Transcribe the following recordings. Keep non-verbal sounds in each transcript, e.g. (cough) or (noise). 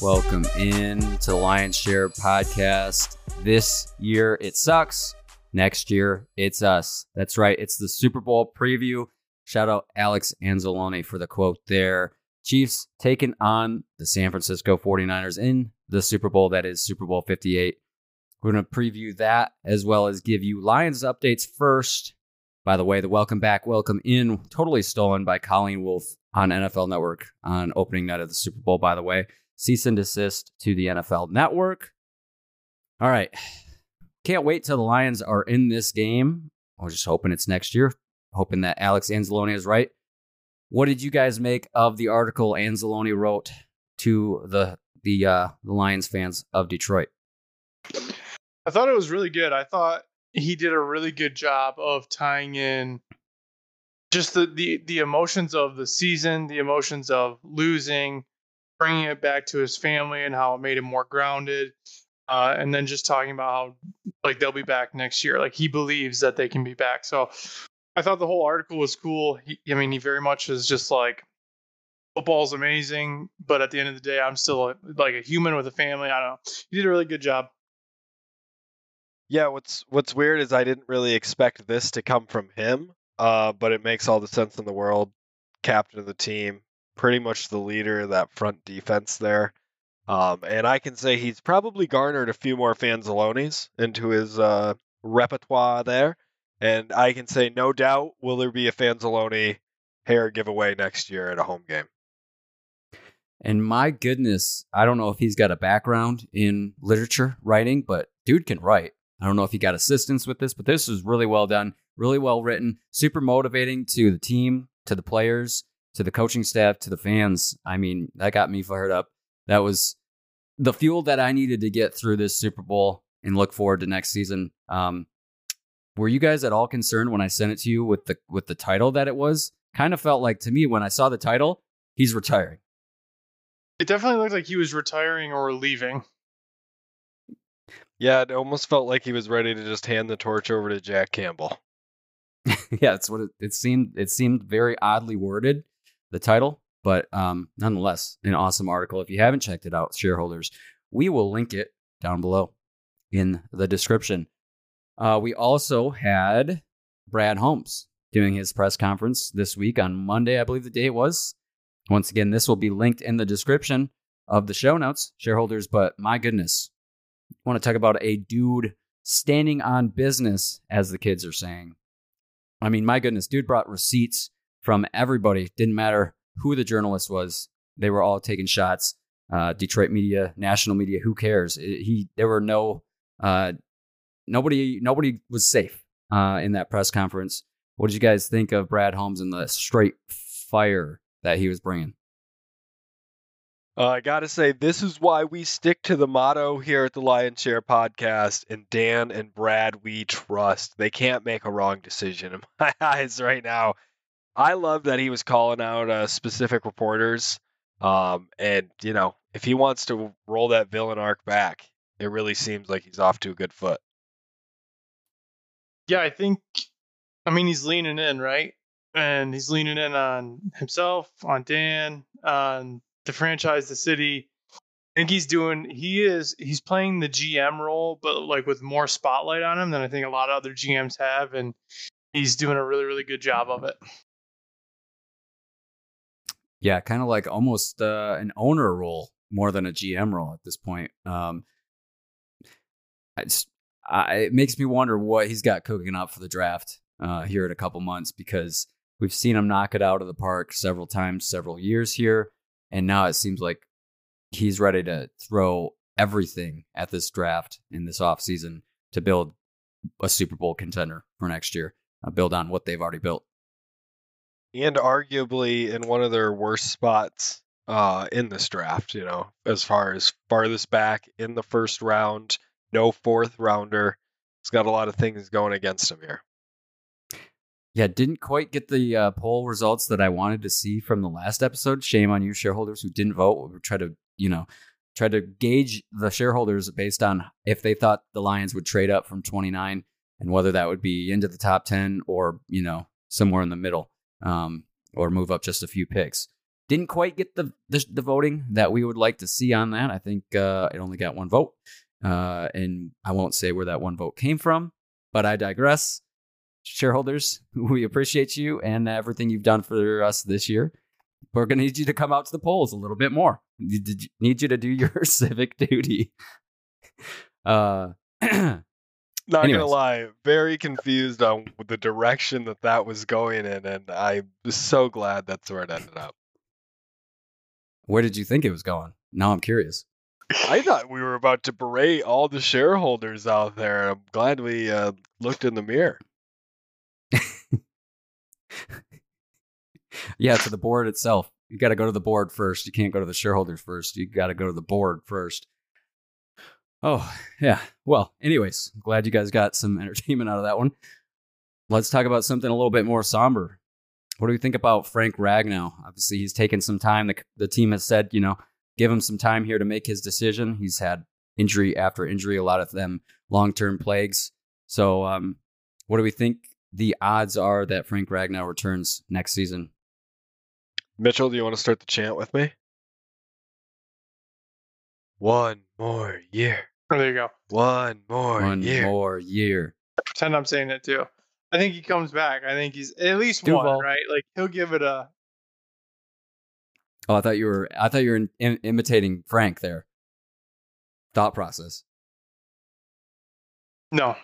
Welcome in to the Lions Share podcast. This year it sucks. Next year it's us. That's right. It's the Super Bowl preview. Shout out Alex Anzalone for the quote there. Chiefs taking on the San Francisco 49ers in the Super Bowl. That is Super Bowl 58. We're going to preview that as well as give you Lions updates first. By the way, the welcome back, welcome in, totally stolen by Colleen Wolfe on NFL Network on opening night of the Super Bowl, by the way cease and desist to the NFL network. All right. Can't wait till the Lions are in this game. I'm just hoping it's next year, hoping that Alex Anzalone is right. What did you guys make of the article Anzalone wrote to the the uh, the Lions fans of Detroit? I thought it was really good. I thought he did a really good job of tying in just the the, the emotions of the season, the emotions of losing, bringing it back to his family and how it made him more grounded. Uh, and then just talking about how like they'll be back next year. Like he believes that they can be back. So I thought the whole article was cool. He, I mean, he very much is just like football's amazing, but at the end of the day, I'm still a, like a human with a family. I don't know. He did a really good job. Yeah, what's what's weird is I didn't really expect this to come from him, uh, but it makes all the sense in the world. Captain of the team, pretty much the leader of that front defense there. Um, and I can say he's probably garnered a few more Fanzalones into his uh, repertoire there. And I can say, no doubt, will there be a Fanzalone hair giveaway next year at a home game? And my goodness, I don't know if he's got a background in literature writing, but dude can write. I don't know if he got assistance with this, but this was really well done, really well written, super motivating to the team, to the players, to the coaching staff, to the fans. I mean, that got me fired up. That was the fuel that I needed to get through this Super Bowl and look forward to next season. Um, were you guys at all concerned when I sent it to you with the with the title that it was? Kind of felt like to me when I saw the title, he's retiring. It definitely looked like he was retiring or leaving. Yeah, it almost felt like he was ready to just hand the torch over to Jack Campbell. (laughs) yeah, it's what it, it seemed. It seemed very oddly worded, the title, but um, nonetheless, an awesome article. If you haven't checked it out, shareholders, we will link it down below in the description. Uh, we also had Brad Holmes doing his press conference this week on Monday, I believe the date was. Once again, this will be linked in the description of the show notes, shareholders. But my goodness, I want to talk about a dude standing on business, as the kids are saying. I mean, my goodness, dude brought receipts from everybody. Didn't matter who the journalist was; they were all taking shots. Uh, Detroit media, national media, who cares? He there were no uh, nobody nobody was safe uh, in that press conference. What did you guys think of Brad Holmes and the straight fire that he was bringing? Uh, I got to say, this is why we stick to the motto here at the Lion Share podcast. And Dan and Brad, we trust. They can't make a wrong decision in my (laughs) eyes right now. I love that he was calling out uh, specific reporters. Um, and, you know, if he wants to roll that villain arc back, it really seems like he's off to a good foot. Yeah, I think, I mean, he's leaning in, right? And he's leaning in on himself, on Dan, on the franchise, the city. I think he's doing, he is, he's playing the GM role, but like with more spotlight on him than I think a lot of other GMs have. And he's doing a really, really good job of it. Yeah, kind of like almost uh, an owner role more than a GM role at this point. Um, just, I, it makes me wonder what he's got cooking up for the draft uh, here in a couple months because we've seen him knock it out of the park several times, several years here, and now it seems like he's ready to throw everything at this draft in this offseason to build a Super Bowl contender for next year, uh, build on what they've already built and arguably in one of their worst spots uh, in this draft. You know, as far as farthest back in the first round, no fourth rounder. It's got a lot of things going against him here. Yeah, didn't quite get the uh, poll results that I wanted to see from the last episode. Shame on you, shareholders who didn't vote. We try to, you know, try to gauge the shareholders based on if they thought the Lions would trade up from 29 and whether that would be into the top 10 or, you know, somewhere in the middle um, or move up just a few picks. didn't quite get the, the, the voting that we would like to see on that. I think uh, it only got one vote, uh, and I won't say where that one vote came from, but I digress. Shareholders, (laughs) we appreciate you and everything you've done for us this year. We're going to need you to come out to the polls a little bit more. Need you to do (laughs) your civic duty. Uh, (clears throat) Not Anyways. gonna lie, very confused on the direction that that was going in, and I'm so glad that's where it ended up. where did you think it was going? Now I'm curious. I thought we were about to berate all the shareholders out there. I'm glad we uh, looked in the mirror. (laughs) Yeah, to the board itself. You got to go to the board first. You can't go to the shareholders first. You got to go to the board first. Oh, yeah. Well, anyways, glad you guys got some (laughs) entertainment out of that one. Let's talk about something a little bit more somber. What do we think about Frank Ragnow? Obviously, he's taken some time. The, the team has said, you know, give him some time here to make his decision. He's had injury after injury, a lot of them long term plagues. So, um, what do we think the odds are that Frank Ragnow returns next season? Mitchell, do you want to start the chant with me? One more year. Oh, there you go. One more One year. more year. Pretend I'm saying it too. I think he comes back. I think he's at least Duval. one, right? Like he'll give it a. Oh, I thought you were. I thought you were in, im- imitating Frank there. Thought process. No,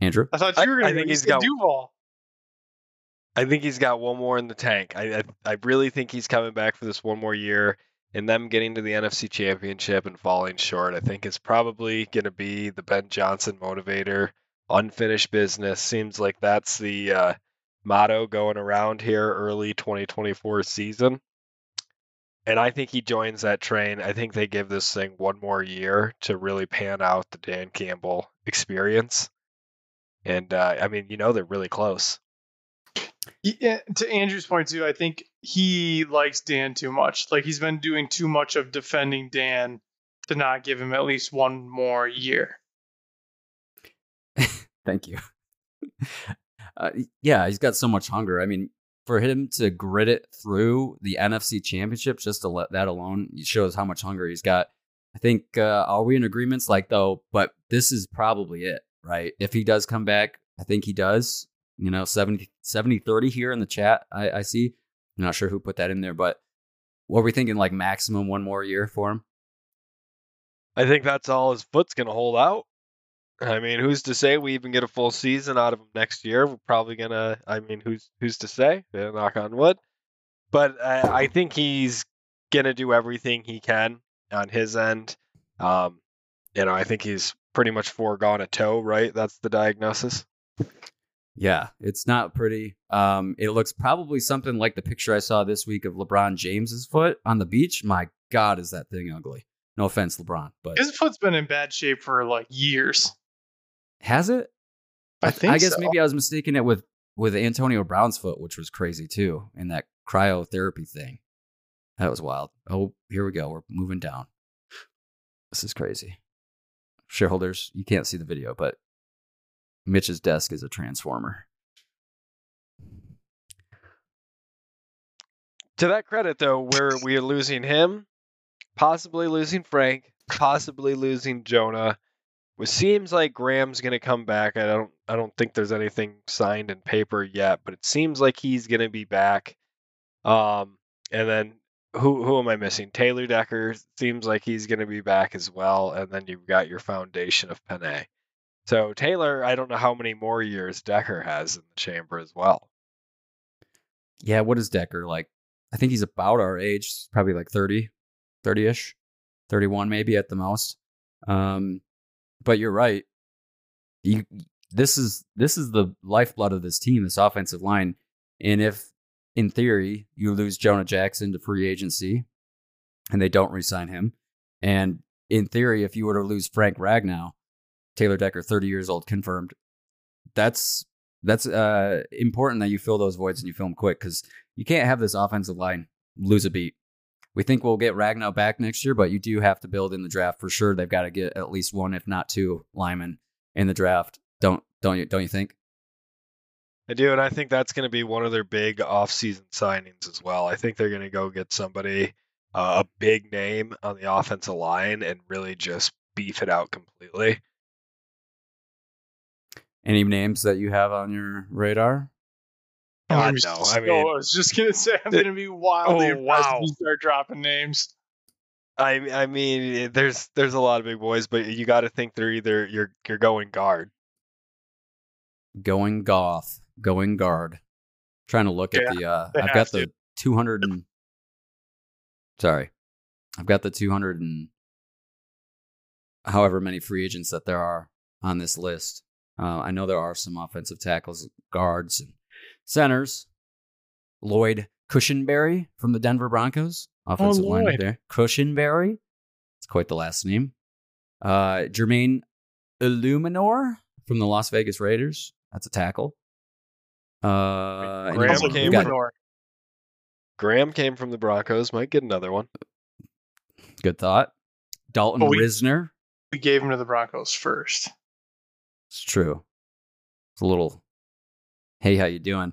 Andrew. I thought you were I going to. think he's he's got- Duval. I think he's got one more in the tank. I, I I really think he's coming back for this one more year. And them getting to the NFC Championship and falling short, I think is probably going to be the Ben Johnson motivator. Unfinished business seems like that's the uh, motto going around here early 2024 season. And I think he joins that train. I think they give this thing one more year to really pan out the Dan Campbell experience. And uh, I mean, you know, they're really close. Yeah, to Andrew's point too, I think he likes Dan too much. Like he's been doing too much of defending Dan to not give him at least one more year. (laughs) Thank you. (laughs) uh, yeah, he's got so much hunger. I mean, for him to grit it through the NFC Championship, just to let that alone shows how much hunger he's got. I think uh, are we in agreements? Like though, but this is probably it, right? If he does come back, I think he does. You know, 70, 70 30 here in the chat. I, I see. I'm not sure who put that in there, but what are we thinking? Like maximum one more year for him? I think that's all his foot's going to hold out. I mean, who's to say we even get a full season out of him next year? We're probably gonna. I mean, who's who's to say? Yeah, knock on wood. But I, I think he's gonna do everything he can on his end. Um, you know, I think he's pretty much foregone a toe. Right? That's the diagnosis. Yeah, it's not pretty. Um, it looks probably something like the picture I saw this week of LeBron James's foot on the beach. My God, is that thing ugly? No offense, LeBron, but His foot's been in bad shape for like years. has it? I th- think I guess so. maybe I was mistaken it with with Antonio Brown's foot, which was crazy too, and that cryotherapy thing. That was wild. Oh, here we go. We're moving down. This is crazy. Shareholders, you can't see the video, but Mitch's desk is a transformer. To that credit, though, where we are losing him, possibly losing Frank, possibly losing Jonah. It seems like Graham's going to come back. I don't. I don't think there's anything signed in paper yet, but it seems like he's going to be back. Um, and then who who am I missing? Taylor Decker seems like he's going to be back as well. And then you've got your foundation of Penei. So Taylor, I don't know how many more years Decker has in the chamber as well. Yeah, what is Decker like? I think he's about our age, probably like 30, 30-ish, 31 maybe at the most. Um, but you're right. You this is this is the lifeblood of this team, this offensive line. And if in theory you lose Jonah Jackson to free agency and they don't re-sign him, and in theory, if you were to lose Frank Ragnow, Taylor Decker, 30 years old, confirmed, that's that's uh, important that you fill those voids and you fill them quick because you can't have this offensive line lose a beat. We think we'll get Ragnow back next year, but you do have to build in the draft for sure. They've got to get at least one, if not two, linemen in the draft. Don't don't you don't you think? I do, and I think that's going to be one of their big off-season signings as well. I think they're going to go get somebody uh, a big name on the offensive line and really just beef it out completely. Any names that you have on your radar? God, I'm no. I mean, I was just gonna say I'm gonna be wildly Oh, impressed wow. if you start dropping names. I I mean, there's there's a lot of big boys, but you got to think they're either you're you're going guard. Going goth, going guard. Trying to look Yeah, at the. Uh, I've have got to. the two hundred and. Sorry, I've got the two hundred and. However many free agents that there are on this list, uh, I know there are some offensive tackles, guards, and centers. Lloyd Cushenberry from the Denver Broncos, offensive line Lloyd. there. Cushenberry, it's quite the last name. Uh, Jermaine Eluemunor from the Las Vegas Raiders. That's a tackle. Uh, Graham you- came got- Luminor. Graham came from the Broncos, might get another one. good thought. Dalton But we- Risner. We gave him to the Broncos first. It's true. It's a little. Hey, how you doing?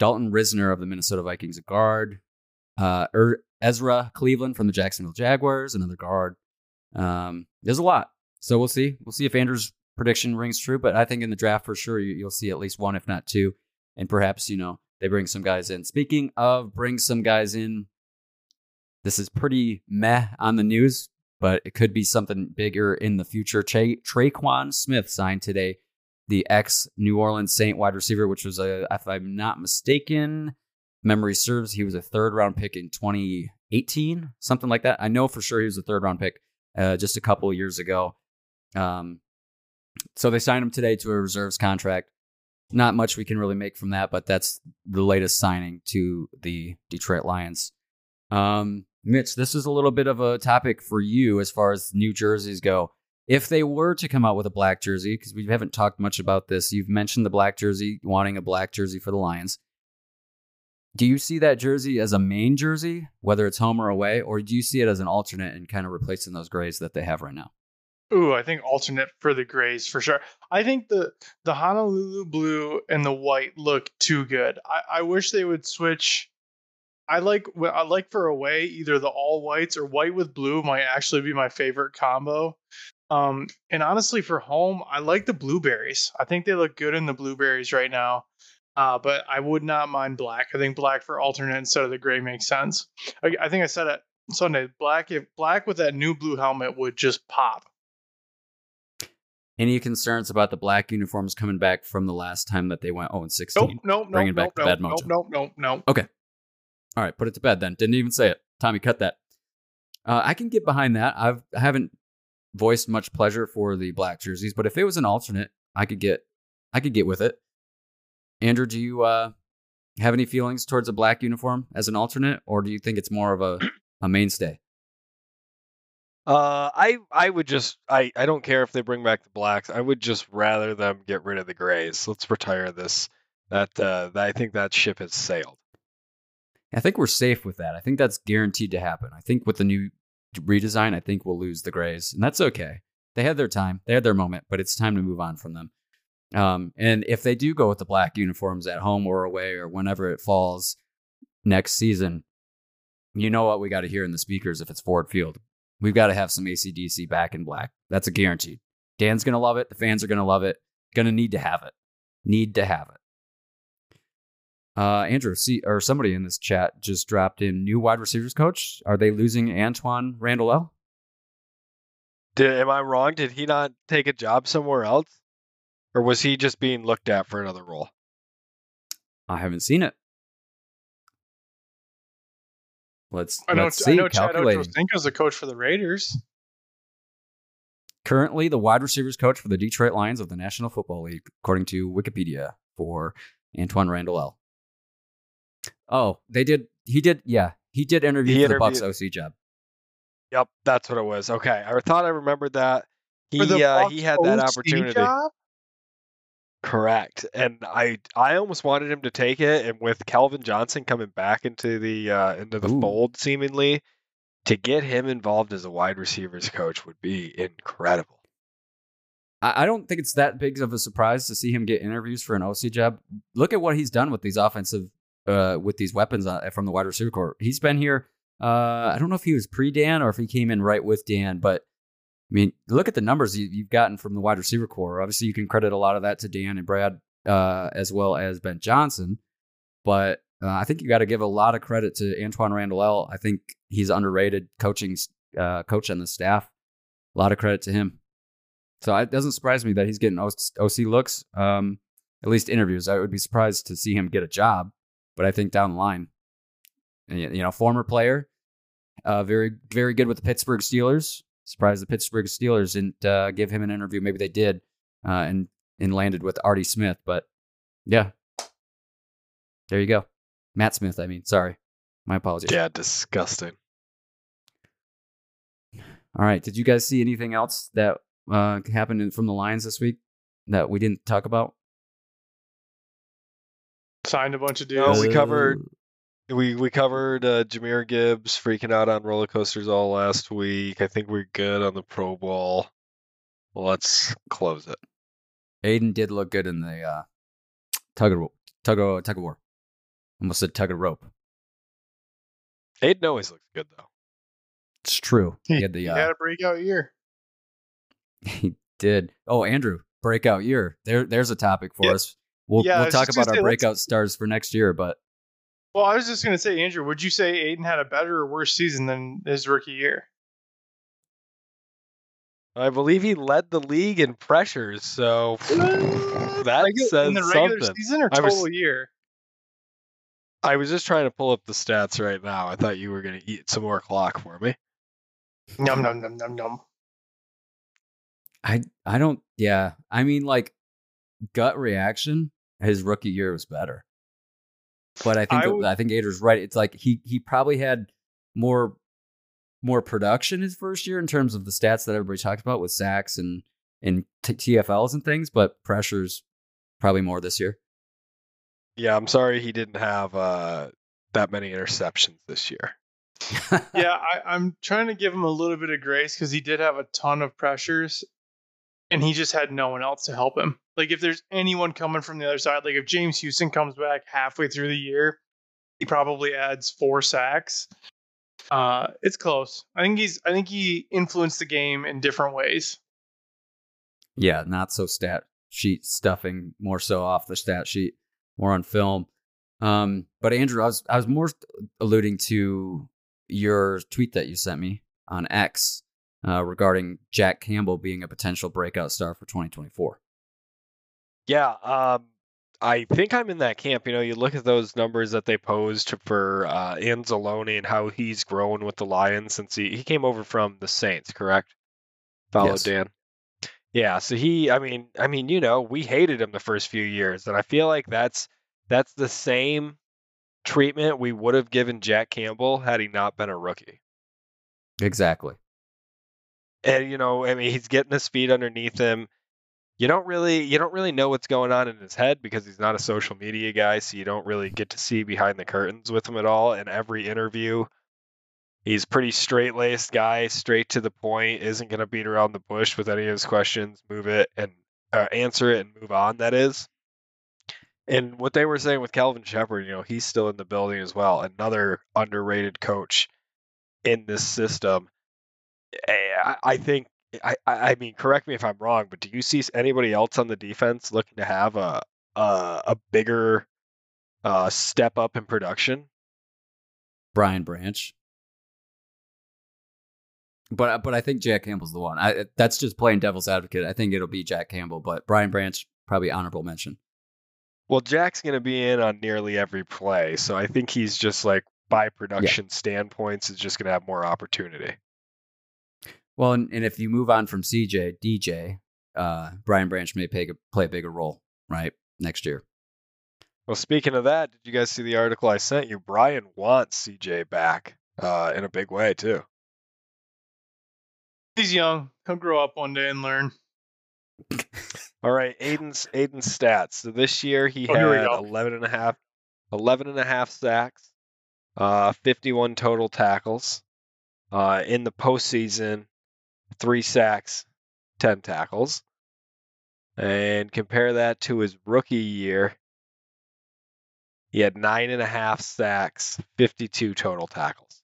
Dalton Risner of the Minnesota Vikings, a guard. Uh, er, Ezra Cleveland from the Jacksonville Jaguars, another guard. Um, there's a lot, so we'll see. We'll see if Andrew's prediction rings true. But I think in the draft for sure you, you'll see at least one, if not two, and perhaps you know they bring some guys in. Speaking of bring some guys in, this is pretty meh on the news, but it could be something bigger in the future. Tra- Tre'Quan Smith signed today, the ex New Orleans Saint wide receiver, which was a, if I'm not mistaken, memory serves, he was a third round pick in 2018, something like that. I know for sure he was a third round pick uh, just a couple years ago. Um, so they signed him today to a reserves contract. Not much we can really make from that, but that's the latest signing to the Detroit Lions. Um, Mitch, this is a little bit of a topic for you as far as new jerseys go. If they were to come out with a black jersey, because we haven't talked much about this, you've mentioned the black jersey, wanting a black jersey for the Lions. Do you see that jersey as a main jersey, whether it's home or away, or do you see it as an alternate and kind of replacing those grays that they have right now? Ooh, I think alternate for the grays for sure. I think the the Honolulu blue and the white look too good. I, I wish they would switch. I like I like for away either the all whites or white with blue might actually be my favorite combo. Um, and honestly, for home, I like the blueberries. I think they look good in the blueberries right now. Uh, but I would not mind black. I think black for alternate instead of the gray makes sense. I, I think I said it Sunday. Black if black with that new blue helmet would just pop. Any concerns about the black uniforms coming back from the last time that they went 0 and 16? Nope, nope, Bringing nope, back nope, the nope, bad nope, mojo. nope, nope, nope. All right, put it to bed then. Didn't even say it. Tommy, cut that. Uh, I can get behind that. I've I haven't voiced much pleasure for the black jerseys, but if it was an alternate, I could get I could get with it. Andrew, do you uh, have any feelings towards a black uniform as an alternate, or do you think it's more of a, a mainstay? Uh, I I would just I I don't care if they bring back the blacks. I would just rather them get rid of the grays. Let's retire this. That uh, that, I think that ship has sailed. I think we're safe with that. I think that's guaranteed to happen. I think with the new redesign, I think we'll lose the Grays, and that's okay. They had their time, they had their moment, but it's time to move on from them. Um, and if they do go with the black uniforms at home or away or whenever it falls next season, you know what we got to hear in the speakers if it's Ford Field. We've got to have some ACDC back in black. That's a guarantee. Dan's going to love it. The fans are going to love it. Going to need to have it. Need to have it. Uh, Andrew, see, or somebody in this chat just dropped in new wide receivers coach. Are they losing Antwaan Randle El? Did, am I wrong? Did he not take a job somewhere else, or was he just being looked at for another role? I haven't seen it. Let's I know. let's I see. know. Chad Calculating. Ochocinco's the coach for the Raiders. Currently, the wide receivers coach for the Detroit Lions of the National Football League, according to Wikipedia for Antwaan Randle El. Oh, they did. He did. Yeah, he did interview He for the Bucs OC job. Yep, that's what it was. Okay, I thought I remembered that. He For the uh, he had that OC opportunity. job? Correct. And I I almost wanted him to take it and with Calvin Johnson coming back into the uh into the Ooh. fold seemingly to get him involved as a wide receivers coach would be incredible. I, I don't think it's that big of a surprise to see him get interviews for an OC job. Look at what he's done with these offensive, uh, with these weapons uh, from the wide receiver core. He's been here. Uh, I don't know if he was pre Dan or if he came in right with Dan, but I mean, look at the numbers you, have gotten from the wide receiver core. Obviously, you can credit a lot of that to Dan and Brad, uh, as well as Ben Johnson. But uh, I think you got to give a lot of credit to antwaan randle-el. I think he's underrated coaching uh, coach on the staff. A lot of credit to him. So it doesn't surprise me that he's getting OC looks, um, at least interviews. I would be surprised to see him get a job, but I think down the line, you know, former player, uh, very very good with the Pittsburgh Steelers. Surprised the Pittsburgh Steelers didn't uh, give him an interview. Maybe they did, uh, and and landed with Artie Smith. But yeah, there you go, Matt Smith. I mean, sorry, my apologies. Yeah, disgusting. All right. Did you guys see anything else that uh, happened from the Lions this week that we didn't talk about? Signed a bunch of deals. No, we covered we we covered uh, Jahmyr Gibbs freaking out on roller coasters all last week. I think we're good on the Pro Bowl. Let's close it. Aidan did look good in the uh, tug of tug of tug of war. Almost said tug of rope. Aidan always looks good though. It's true. He, he had the he uh, had a breakout year. (laughs) He did. Oh, Andrew, breakout year. There, there's a topic for yeah. us. We'll yeah, we'll talk about our say, breakout stars for next year, but well, I was just gonna say, Andrew, would you say Aidan had a better or worse season than his rookie year? I believe he led the league in pressures, so that regular, says in the regular something. season or total was, year. I was just trying to pull up the stats right now. I thought you were going to eat some more clock for me. Num num num num num. I I don't. Yeah, I mean, like gut reaction. His rookie year was better, but I think I, think Gator's right. It's like he he probably had more more production his first year in terms of the stats that everybody talked about with sacks and and t- TFLs and things, but pressures probably more this year. Yeah, I'm sorry he didn't have uh, that many interceptions this year. (laughs) yeah, I, am trying to give him a little bit of grace because he did have a ton of pressures, and he just had no one else to help him. Like if there's anyone coming from the other side, like if James Houston comes back halfway through the year, he probably adds four sacks. Uh, it's close. I think he's. I think he influenced the game in different ways. Yeah, not so stat sheet stuffing, more so off the stat sheet, more on film. Um, but Andrew, I was I was more alluding to your tweet that you sent me on X uh, regarding Jack Campbell being a potential breakout star for 2024. Yeah, um, I think I'm in that camp. You know, you look at those numbers that they posed for uh, Anzalone and how he's grown with the Lions since he, he came over from the Saints, correct? Follow yes. Dan. Yeah, so he, I mean, I mean, you know, we hated him the first few years, and I feel like that's that's the same treatment we would have given Jack Campbell had he not been a rookie. Exactly. And you know, I mean, he's getting his feet underneath him. You don't really you don't really know what's going on in his head because he's not a social media guy, so you don't really get to see behind the curtains with him at all. In every interview, he's pretty straight-laced guy, straight to the point, isn't going to beat around the bush with any of his questions, move it and uh, answer it and move on that is. And what they were saying with Kelvin Sheppard, you know, he's still in the building as well. Another underrated coach in this system. Eh, I, think, I, I mean, correct me if I'm wrong, but do you see anybody else on the defense looking to have a a, a bigger uh, step up in production? Brian Branch. But but I think Jack Campbell's the one. I, that's just playing devil's advocate. I think it'll be Jack Campbell, but Brian Branch probably honorable mention. Well, Jack's going to be in on nearly every play, so I think he's just like by production yeah. standpoints is just going to have more opportunity. Well, and, and, if you move on from CJ, DJ, uh, Brian Branch may pay, play a bigger role, right, next year. Well, speaking of that, did you guys see the article I sent you? Brian wants CJ back uh, in a big way too. He's young. He'll grow up one day and learn. (laughs) All right, Aiden's Aidan's stats. So this year he oh, had 11 and a half 11 and a half sacks, uh, 51 total tackles. Uh, in the postseason, three sacks, 10 tackles. And compare that to his rookie year. He had nine and a half sacks, 52 total tackles.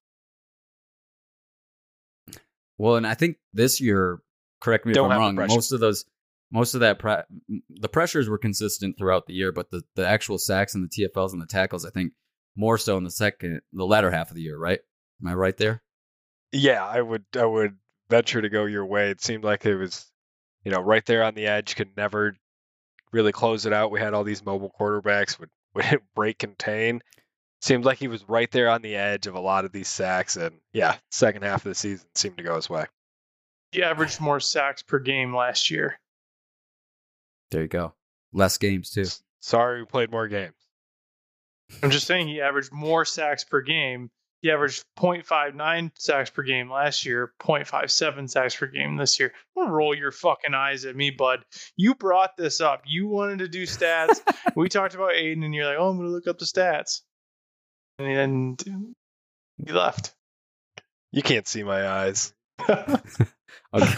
Well, and I think this year, correct me Don't if I'm wrong, most of those, most of that, pre- the pressures were consistent throughout the year, but the, the actual sacks and the TFLs and the tackles, I think, more so in the second, the latter half of the year, right? Am I right there? Yeah, I would I would venture to go your way. It seemed like it was, you know, right there on the edge, could never really close it out. We had all these mobile quarterbacks would, (laughs) would break contain. Seemed like he was right there on the edge of a lot of these sacks, and yeah, second half of the season seemed to go his way. He averaged more sacks per game last year. There you go. Less games too. Sorry, we played more games. I'm just saying he averaged more sacks per game. He averaged 0.59 sacks per game last year, 0.57 sacks per game this year. Don't roll your fucking eyes at me, bud. You brought this up. You wanted to do stats. (laughs) we talked about Aidan, and you're like, oh, I'm going to look up the stats. And then he left. You can't see my eyes. (laughs) (laughs) Okay.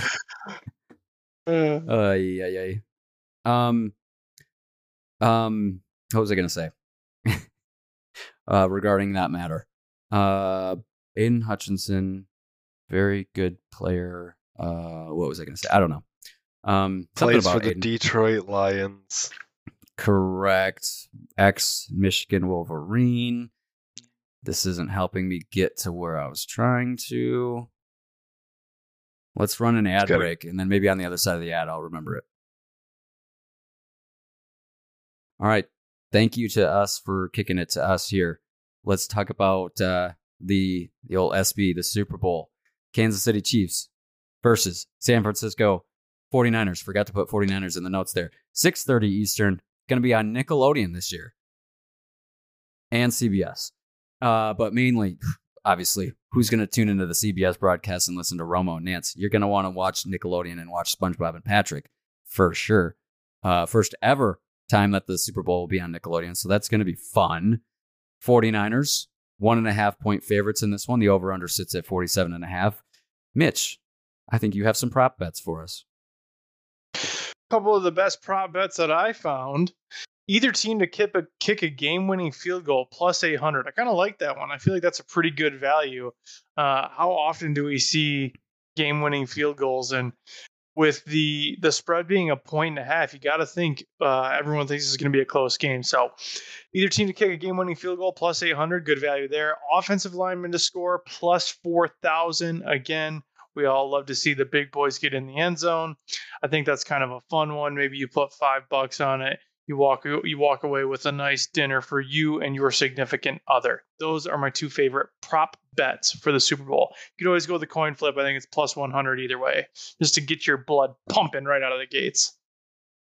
Uh, Uh, yeah, yeah. Um, um, what was I gonna say? uh, regarding that matter, uh, Aidan Hutchinson, very good player. Uh, what was I gonna say? I don't know. Um, Plays for the Aidan. Detroit Lions. Correct. Ex Michigan Wolverine. This isn't helping me get to where I was trying to. Let's run an ad break, and then maybe on the other side of the ad, I'll remember it. All right. Thank you to us for kicking it to us here. Let's talk about uh, the the old SB, the Super Bowl. Kansas City Chiefs versus San Francisco 49ers. Forgot to put 49ers in the notes there. 6:30 Eastern. Going to be on Nickelodeon this year. And CBS. Uh, but mainly, obviously, who's going to tune into the CBS broadcast and listen to Romo and Nance? You're going to want to watch Nickelodeon and watch SpongeBob and Patrick for sure. Uh, first ever time that the Super Bowl will be on Nickelodeon. So that's going to be fun. 49ers, one and a half point favorites in this one. The over under sits at 47 and a half. Mitch, I think you have some prop bets for us. A couple of the best prop bets that I found. Either team to kick a, kick a game-winning field goal plus 800. I kind of like that one. I feel like that's a pretty good value. Uh, how often do we see game-winning field goals? And with the the spread being a point and a half, you got to think uh, everyone thinks it's going to be a close game. So either team to kick a game-winning field goal plus 800, good value there. Offensive lineman to score plus 4,000. Again, we all love to see the big boys get in the end zone. I think that's kind of a fun one. Maybe you put five bucks on it. You walk you walk away with a nice dinner for you and your significant other. Those are my two favorite prop bets for the Super Bowl. You could always go with the coin flip. I think it's plus 100 either way, just to get your blood pumping right out of the gates.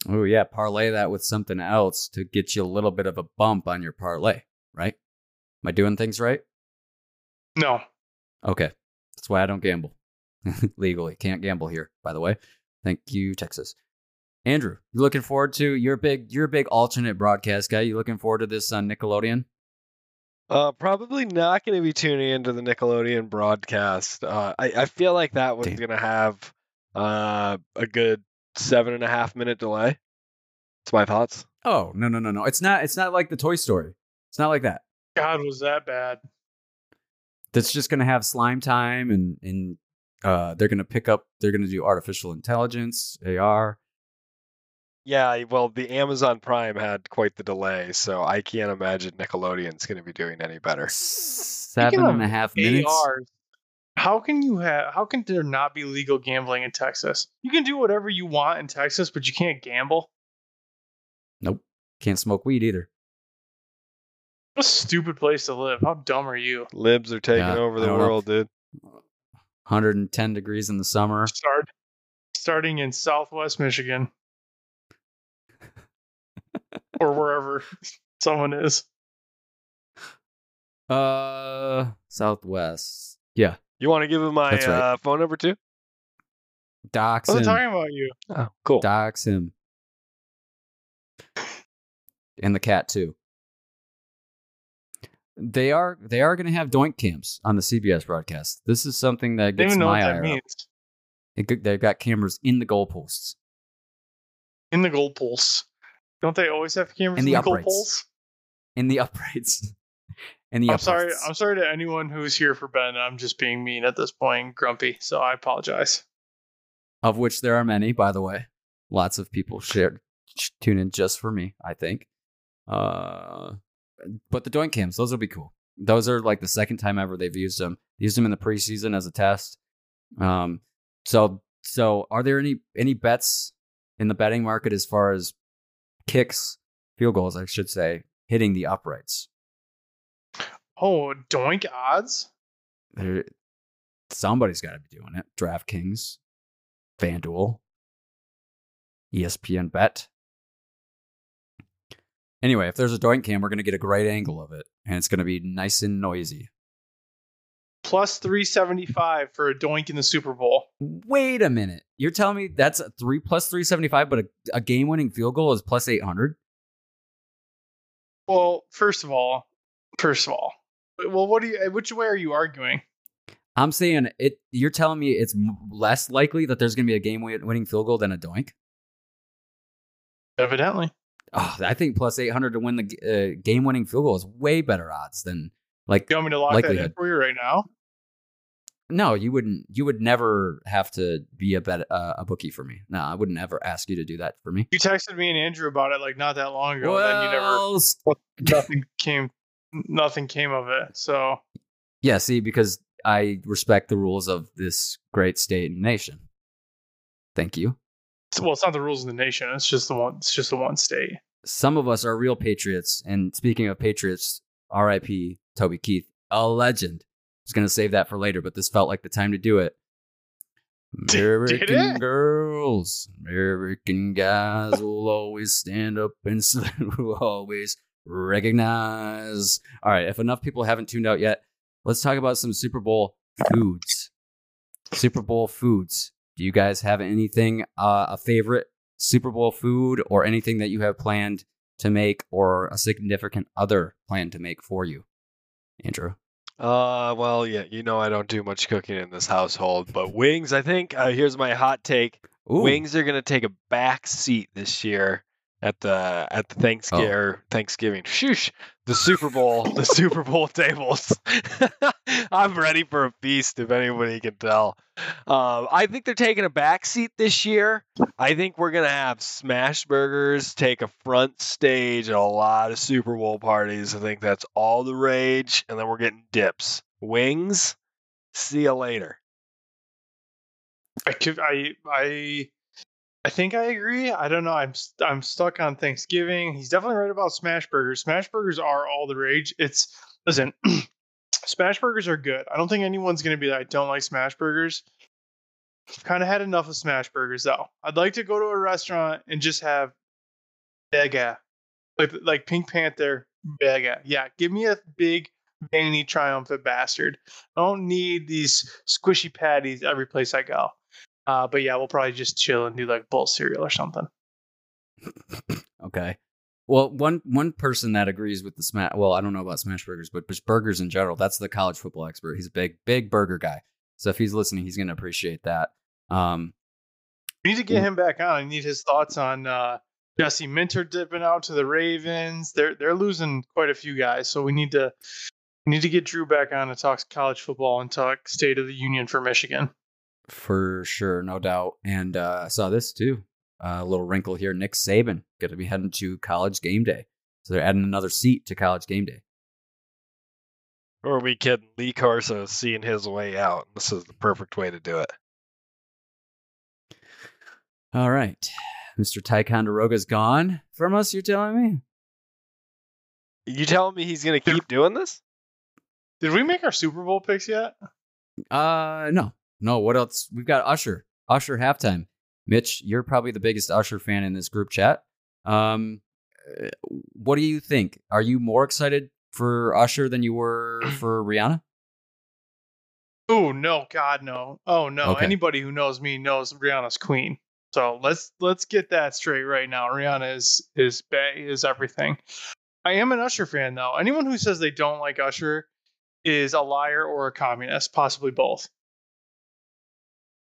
Oh, yeah. Parlay that with something else to get you a little bit of a bump on your parlay, right? Am I doing things right? No, Okay. That's why I don't gamble (laughs) legally. Can't gamble here, by the way. Thank you, Texas. Andrew, you looking forward to you're big you're a big alternate broadcast guy. You looking forward to this on Nickelodeon? Uh, probably not going to be tuning into the Nickelodeon broadcast. Uh, I, I feel like that one's Damn. going to have uh, a good seven and a half minute delay. It's my thoughts. Oh, no, no, no, no. It's not it's not like the Toy Story. It's not like that. God, was that bad? That's just gonna have slime time and and uh they're gonna pick up they're gonna do artificial intelligence, AR. Yeah, well, the Amazon Prime had quite the delay, so I can't imagine Nickelodeon's going to be doing any better. Seven Speaking and a of half minutes. ARs, how can you have? How can there not be legal gambling in Texas? You can do whatever you want in Texas, but you can't gamble. Nope. Can't smoke weed either. What a stupid place to live. How dumb are you? Libs are taking Yeah, over the don't know. world, dude. 110 degrees in the summer. Start starting in Southwest Michigan or wherever someone is. Uh Southwest. Yeah. You want to give him my right. uh, phone number too? Dox I him. was talking about you. Oh, cool. Dox him. And the cat too. They are they are going to have doink cams on the CBS broadcast. This is something that gets even know what my that ire up. It, they've got cameras in the goalposts. in the goal poles. Don't they always have cameras In the uprights. poles? in the uprights. (laughs) In the I'm sorry. I'm sorry to anyone who's here for Ben. I'm just being mean at this point, grumpy. So I apologize. of which there are many, by the way. Lots of people shared tune in just for me, I think. Uh, but the doink cams, those will be cool. Those are like the second time ever they've used them. Used them in the preseason as a test. Um, so so are there any any bets in the betting market as far as kicks, field goals, I should say, hitting the uprights? Oh, doink odds. There, somebody's got to be doing it. DraftKings, FanDuel, ESPN Bet. Anyway, if there's a doink cam, we're going to get a great angle of it, and it's going to be nice and noisy. Plus 375 for a doink in the Super Bowl. Wait a minute. You're telling me that's a three plus 375, but a, a game winning field goal is plus 800? Well, first of all, first of all, well, what do you? Which way are you arguing? I'm saying it. You're telling me it's less likely that there's going to be a game winning field goal than a doink? Evidently. Oh, I think plus 800 to win the uh, game winning field goal is way better odds than like You want me to lock that in for you right now? No you wouldn't you would never have to be a bet uh, a bookie for me no i wouldn't ever ask you to do that for me You texted me and Andrew about it like not that long ago. and then you never well, nothing came nothing came of it. So yeah see because i respect the rules of this great state and nation thank you well, it's not the rules of the nation. It's just the one. It's just the one state. some of us are real patriots and speaking of patriots rip toby keith a legend was going to save that for later but this felt like the time to do it American girls, American guys will always stand up and (laughs) will always recognize. All right, if enough people haven't tuned out yet, let's talk about some Super Bowl foods. Super Bowl foods. Do you guys have anything, uh, a favorite Super Bowl food or anything that you have planned to make or a significant other plan to make for you? Andrew. Uh, well, yeah, you know I don't do much cooking in this household, but wings, I think. Uh, here's my hot take: Ooh, wings are gonna take a back seat this year at the at the Thanksgiving or Thanksgiving. Shoosh, the Super Bowl, the (laughs) Super Bowl tables. (laughs) I'm ready for a feast, if anybody can tell. Um, I think they're taking a back seat this year. I think we're gonna have smash burgers take a front stage at a lot of Super Bowl parties. I think that's all the rage, and then we're getting dips, wings. See you later. I could. I. I. I think I agree. I don't know. I'm st- I'm stuck on Thanksgiving. He's definitely right about smash burgers. Smash burgers are all the rage. It's listen, (clears throat) smash burgers are good. I don't think anyone's gonna be like, I don't like smash burgers. Kind of had enough of smash burgers though. I'd like to go to a restaurant and just have bega, like like Pink Panther bega. Yeah, give me a big veiny triumphant bastard. I don't need these squishy patties every place I go. Uh, but yeah, we'll probably just chill and do like bowl cereal or something. Okay. Well, one one person that agrees with the smash. Well, I don't know about smash burgers, but just burgers in general. That's the college football expert. He's a big big burger guy. So if he's listening, he's going to appreciate that. Um, We need to get him back on. I need his thoughts on uh, Jesse Minter dipping out to the Ravens. They're they're losing quite a few guys, so we need to we need to get Drew back on to talk college football and talk State of the Union for Michigan. For sure, no doubt. And uh, I saw this too. Uh, a little wrinkle here. Nick Saban going to be heading to college game day. So they're adding another seat to college game day. Or are we kidding? Lee Corso is seeing his way out. This is the perfect way to do it. All right. Mr. Ticonderoga's gone from us, you're telling me? You telling me he's going to keep doing this? Did we make our Super Bowl picks yet? Uh, no, no. What else? We've got Usher. Usher halftime. Mitch, you're probably the biggest Usher fan in this group chat. Um, uh, what do you think? Are you more excited for Usher than you were (clears throat) for Rihanna? Oh no, God no. Oh no. Okay. Anybody who knows me knows Rihanna's queen. So let's let's get that straight right now. Rihanna is is Bay is everything. I am an Usher fan though. Anyone who says they don't like Usher is a liar or a communist, possibly both.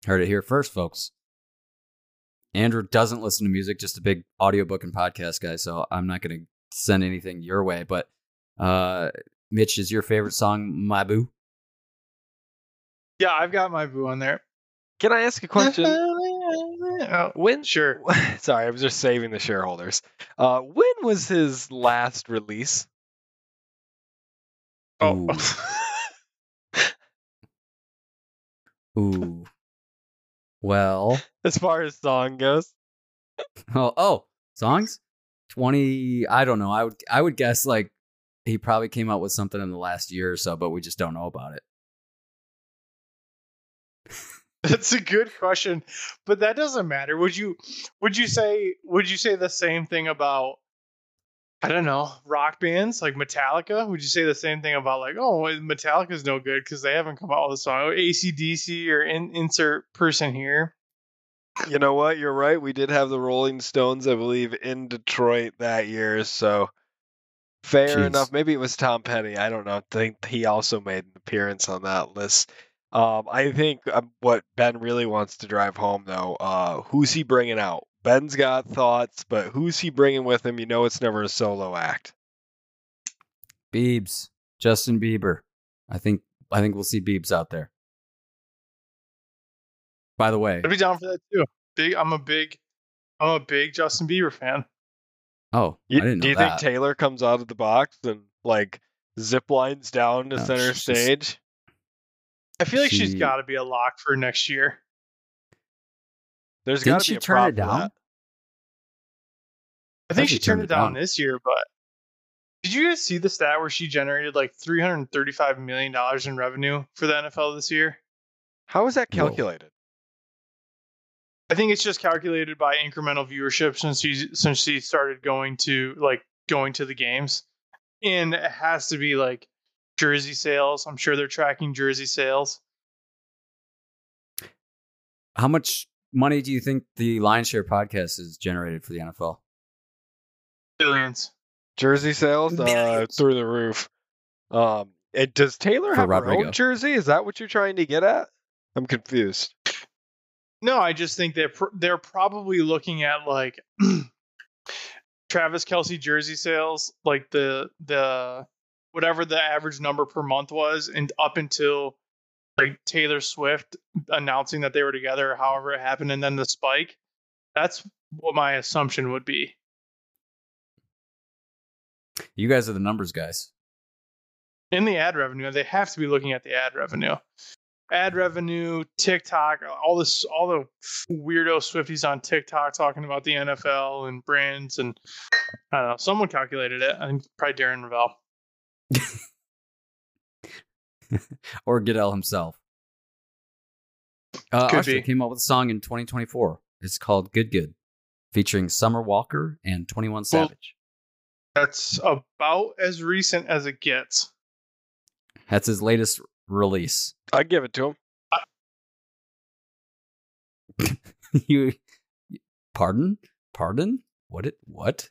Heard it here first, folks. Andrew doesn't listen to music, just a big audiobook and podcast guy. So I'm not going to send anything your way. But uh, Mitch, is your favorite song "My Boo"? Yeah, I've got my boo on there. Can I ask a question? Oh, (laughs) when sure. (laughs) Sorry, I was just saving the shareholders. Uh, when was his last release? Oh. Ooh. (laughs) Well, (laughs) As far as song goes, oh, oh, songs? 20, I don't know. I would I would guess like he probably came out with something in the last year or so, but we just don't know about it. (laughs) That's a good question, but that doesn't matter. Would you would you say would you say the same thing about I don't know rock bands like Metallica? Would you say the same thing about like oh Metallica's no good because they haven't come out with a song? Or ACDC or in, insert person here. you know what? You're right. We did have the Rolling Stones, I believe, in Detroit that year. So fair Jeez. enough. Maybe it was Tom Petty. I don't know. I think he also made an appearance on that list. Um, I think um, what Ben really wants to drive home, though, uh, who's he bringing out? Ben's got thoughts, but who's he bringing with him? You know, it's never a solo act. Biebs, Justin Bieber. I think I think we'll see Biebs out there. By the way, I'd be down for that too. Big. I'm a big. I'm a big Justin Bieber fan. oh, You- I didn't know do you that. think Taylor comes out of the box and like zip lines down to No, center she's just- stage? I feel like she's She- got to be a lock for next year. There's Didn't got to be a turn prop it for down? That. I think she she turned turned it it down down. this year, but did you guys see the stat where she generated like 335 million dollars in revenue for the NFL this year? How is that Whoa. calculated? I think it's just calculated by incremental viewership since she since she started going to like going to the games, and it has to be like jersey sales. I'm sure they're tracking jersey sales. How much money do you think the Lion Share podcast has generated for the NFL? Billions. Jersey sales uh, through the roof. Um, it, does Taylor For have her own jersey? Is that what you're trying to get at? I'm confused. No, I just think they're pr- they're probably looking at like (clears throat) Travis Kelce jersey sales, like the the whatever the average number per month was, and up until like Taylor Swift announcing that they were together, however it happened, and then the spike. That's what my assumption would be. You guys are the numbers guys. in the ad revenue, they have to be looking at the ad revenue. Ad revenue, TikTok, all this, all the weirdo Swifties on TikTok talking about the NFL and brands, and I don't know. Someone calculated it. I think probably Darren Rovell. (laughs) or Goodell himself. Uh, Could Usher be. came out with a song in 2024. It's called "Good Good," featuring Summer Walker and 21 Savage. That's about as recent as it gets. That's his latest release. I give it to him. (laughs) you, pardon, pardon. What? It what?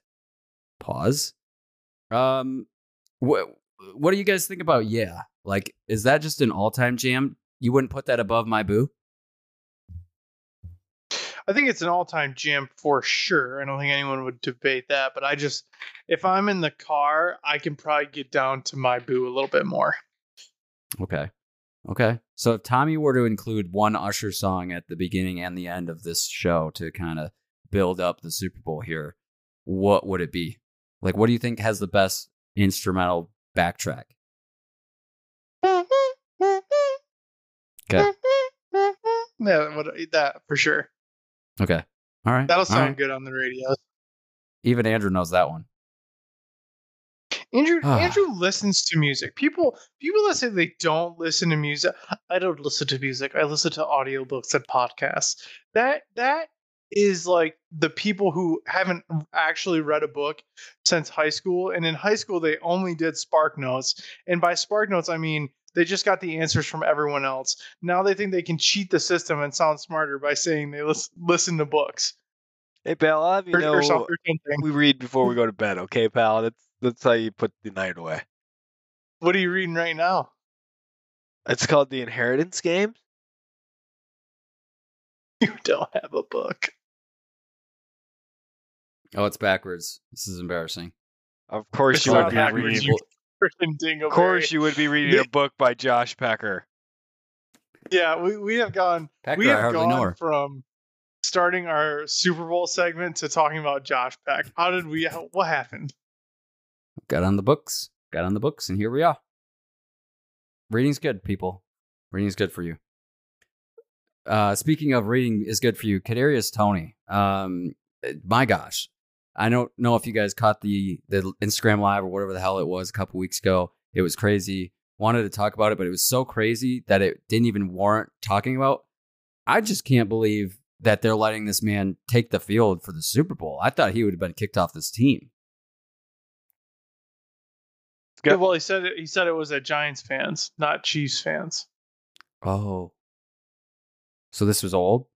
Pause. Um, what? What do you guys think about? Yeah, like, is that just an all-time jam? You wouldn't put that above my boo? I think it's an all-time jam for sure. I don't think anyone would debate that. But I just, if I'm in the car, I can probably get down to my boo a little bit more. Okay. Okay. So if Tommy were to include one Usher song at the beginning and the end of this show to kind of build up the Super Bowl here, what would it be? Like, what do you think has the best instrumental backtrack? (laughs) Okay. (laughs) Yeah, that for sure. Okay. All right. That'll sound right. good on the radio. Even Andrew knows that one. Andrew Ah. Andrew listens to music. People people that say they don't listen to music. I don't listen to music. I listen to audiobooks and podcasts. That that is like the people who haven't actually read a book since high school. And in high school they only did Spark Notes. And by Spark Notes I mean they just got the answers from everyone else. Now they think they can cheat the system and sound smarter by saying they lis- listen to books Hey, pal, I'll have you or, know or something. we read before we go to bed, okay, pal? That's that's how you put the night away. What are you reading right now? It's called the Inheritance Game. (laughs) You don't have a book. Oh, it's backwards. This is embarrassing. Of course, It's you would be backwards, reading. You dingleberry. Of course, you would be reading a book by Josh Pecker. Yeah, we, we have gone Packer, we I have hardly know gone her. from starting our Super Bowl segment to talking about Josh Peck. How did we? how- What happened? Got on the books. Got on the books, and here we are. Reading's good, people. Reading's good for you. Uh, speaking of reading is good for you, Kadarius Toney. Um, my gosh, I don't know if you guys caught the the Instagram live or whatever the hell it was a couple weeks ago. It was crazy. Wanted to talk about it, but it was so crazy that it didn't even warrant talking about. I just can't believe that they're letting this man take the field for the Super Bowl. I thought he would have been kicked off this team. Good. Yeah, well, he said it, he said it was at Giants fans, not Chiefs fans. Oh. So this was old?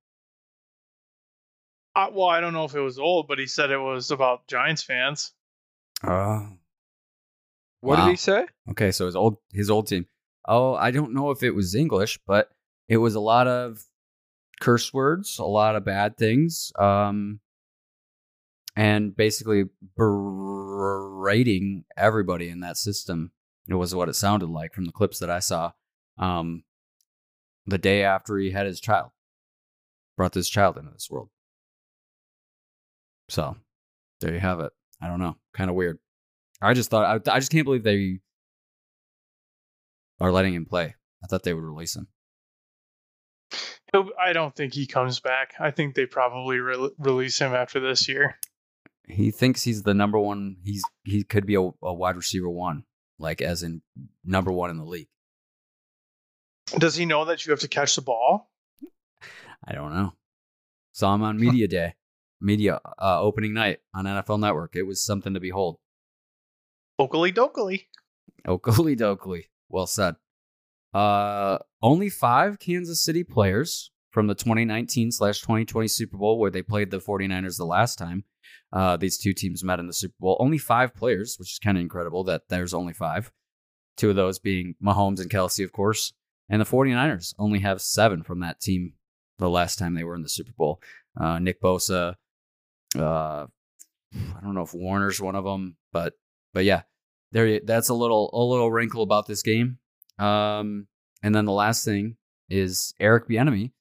Uh, well, I don't know if it was old, but he said it was about Giants fans. Oh. What Wow. did he say? Okay, so his old his old team. Oh, I don't know if it was English, but it was a lot of curse words, a lot of bad things, um, and basically berating everybody in that system. It was what it sounded like from the clips that I saw. Um, the day after he had his child, brought this child into this world. So, there you have it. I don't know, kind of weird. I just thought I, I just can't believe they are letting him play. I thought they would release him. I don't think he comes back. I think they probably re- release him after this year. He thinks he's the number one. He's he could be a, a wide receiver one, like as in number one in the league. Does he know that you have to catch the ball? I don't know. Saw him on media day, media uh, opening night on NFL Network. It was something to behold. Oakley dokley. Oakley Dokley. Well said. Uh, only five Kansas City players from the 2019 slash 2020 Super Bowl, where they played the 49ers the last time. Uh, these two teams met in the Super Bowl. Only five players, which is kind of incredible that there's only five. Two of those being Mahomes and Kelce, of course. And the 49ers only have seven from that team the last time they were in the Super Bowl. Uh, Nick Bosa, uh, I don't know if Warner's one of them, but but yeah, there you- that's a little a little wrinkle about this game. Um, and then the last thing is Eric Bieniemy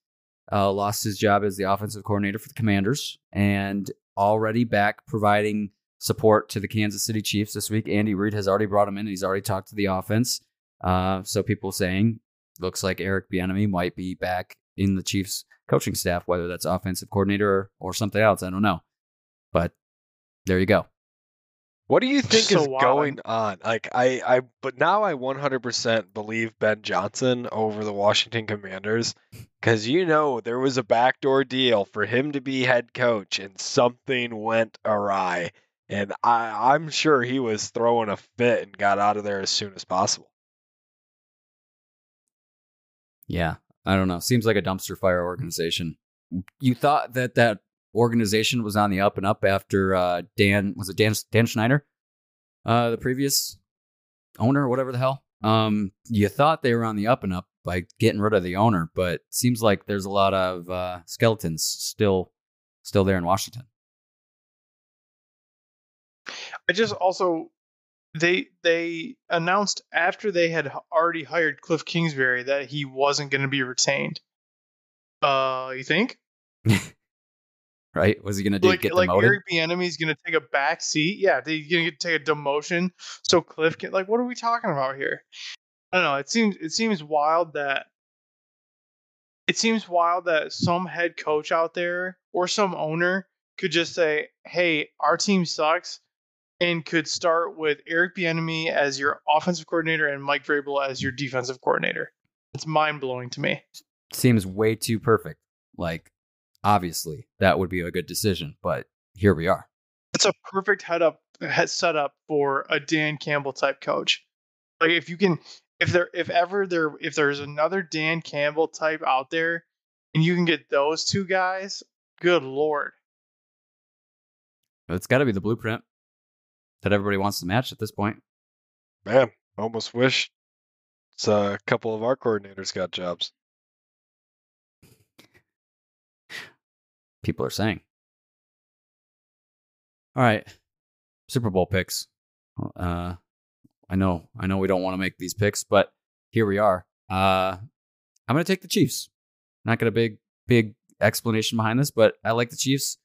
uh, lost his job as the offensive coordinator for the Commanders and already back providing support to the Kansas City Chiefs this week. Andy Reid has already brought him in. And he's already talked to the offense. Uh, so people saying looks like Eric Bieniemy might be back in the Chiefs coaching staff, whether that's offensive coordinator or, something else. I don't know, there you go. What do you think So is wild. going on? Like I, I, but now I 100% believe Ben Johnson over the Washington Commanders because you know there was a backdoor deal for him to be head coach and something went awry, and I, I'm sure he was throwing a fit and got out of there as soon as possible. Yeah, I don't know. Seems like a dumpster fire organization. You thought that that organization was on the up and up after uh, Dan was it Dan Dan Schneider, uh, the previous owner or whatever the hell. Um, you thought they were on the up and up by getting rid of the owner, but seems like there's a lot of uh, skeletons still still there in Washington. I just also they they announced after they had already hired Cliff Kingsbury that he wasn't going to be retained. Uh, you think? (laughs) Right? Was he going to do like get like demoted? Eric Bieniemy is going to take a back seat? Yeah, they're going to take a demotion. So Cliff can like, what are we talking about here? I don't know. It seems it seems wild that it seems wild that some head coach out there or some owner could just say, "Hey, our team sucks," and could start with Eric Bieniemy as your offensive coordinator and Mike Vrabel as your defensive coordinator. It's mind blowing to me. Seems way too perfect. Like, obviously, that would be a good decision, but here we are. It's a perfect head up head setup for a Dan Campbell type coach. Like if you can if there if ever there if there's another Dan Campbell type out there and you can get those two guys, good lord. It's got to be the blueprint that everybody wants to match at this point. Man, almost wish it's a couple of our coordinators got jobs. People are saying. All right. Super Bowl picks. Uh, I know, I know we don't want to make these picks, but here we are. Uh, I'm going to take the Chiefs. Not going to big, big explanation behind this, but I like the Chiefs.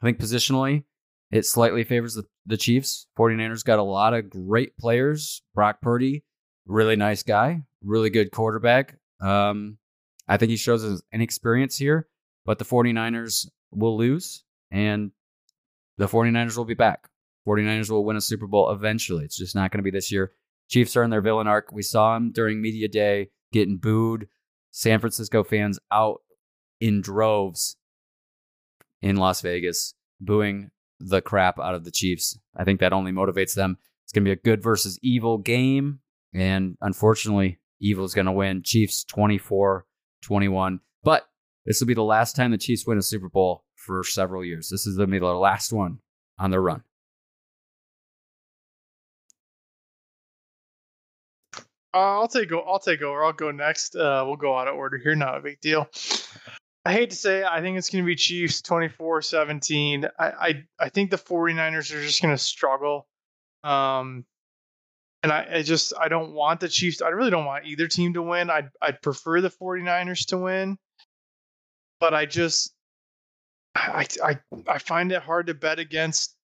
I think positionally, it slightly favors the, the Chiefs. 49ers got a lot of great players. Brock Purdy, really nice guy, really good quarterback. Um, I think he shows his inexperience here, but the 49ers will lose and the 49ers will be back. 49ers will win a Super Bowl eventually. It's just not going to be this year. Chiefs are in their villain arc. We saw them during media day getting booed. San Francisco fans out in droves in Las Vegas booing the crap out of the Chiefs. I think that only motivates them. It's going to be a good versus evil game. And unfortunately, evil is going to win. Chiefs 24 21. This will be the last time the Chiefs win a Super Bowl for several years. This is going to be the last one on their run. Uh, I'll take I'll take over. I'll go next. Uh, we'll go out of order here. Not a big deal. I hate to say I think it's going to be Chiefs 24-17. I, I I think the 49ers are just going to struggle. Um and I, I just I don't want the Chiefs. I really don't want either team to win. I'd I'd prefer the 49ers to win. But I just I I I find it hard to bet against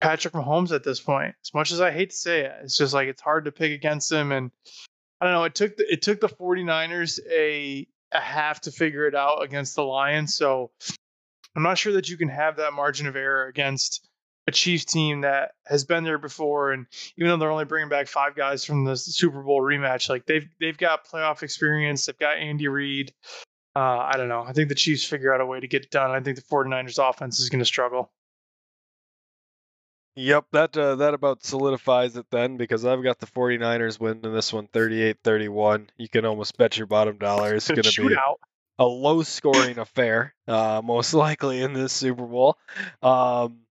Patrick Mahomes at this point. As much as I hate to say it, it's just like it's hard to pick against him and I don't know, it took the, it took the 49ers a a half to figure it out against the Lions, so I'm not sure that you can have that margin of error against a Chiefs team that has been there before and even though they're only bringing back five guys from the Super Bowl rematch, like they've they've got playoff experience, they've got Andy Reid. Uh, I don't know. I think the Chiefs figure out a way to get it done. I think the 49ers offense is going to struggle. Yep, that uh, that about solidifies it then because I've got the 49ers winning this one 38-31. You can almost bet your bottom dollar it's going to be a low scoring affair, uh, most (laughs) likely in this Super Bowl. Um,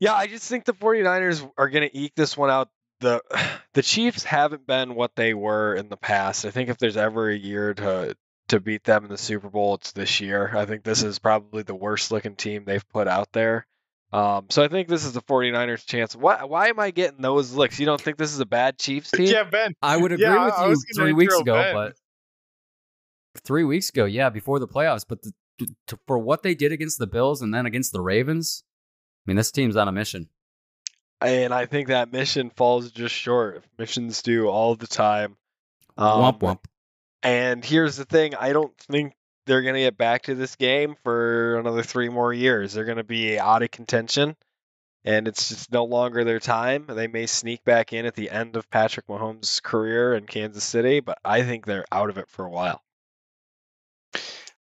yeah, I just think the 49ers are going to eke this one out. The (sighs) the Chiefs haven't been what they were in the past. I think if there's ever a year to to beat them in the Super Bowl, it's this year. I think this is probably the worst looking team they've put out there. Um, so I think this is the 49ers chance. Why, why am I getting those looks? You don't think this is a bad Chiefs team? Yeah, Ben. I would agree yeah, with you three weeks ago, ben. but three weeks ago, yeah, before the playoffs. But the, to, for what they did against the Bills and then against the Ravens, I mean, this team's on a mission. And I think that mission falls just short. Missions do all the time. Um, womp womp. And here's the thing: I don't think they're going to get back to this game for another three more years. They're going to be out of contention, and it's just no longer their time. They may sneak back in at the end of Patrick Mahomes' career in Kansas City, but I think they're out of it for a while.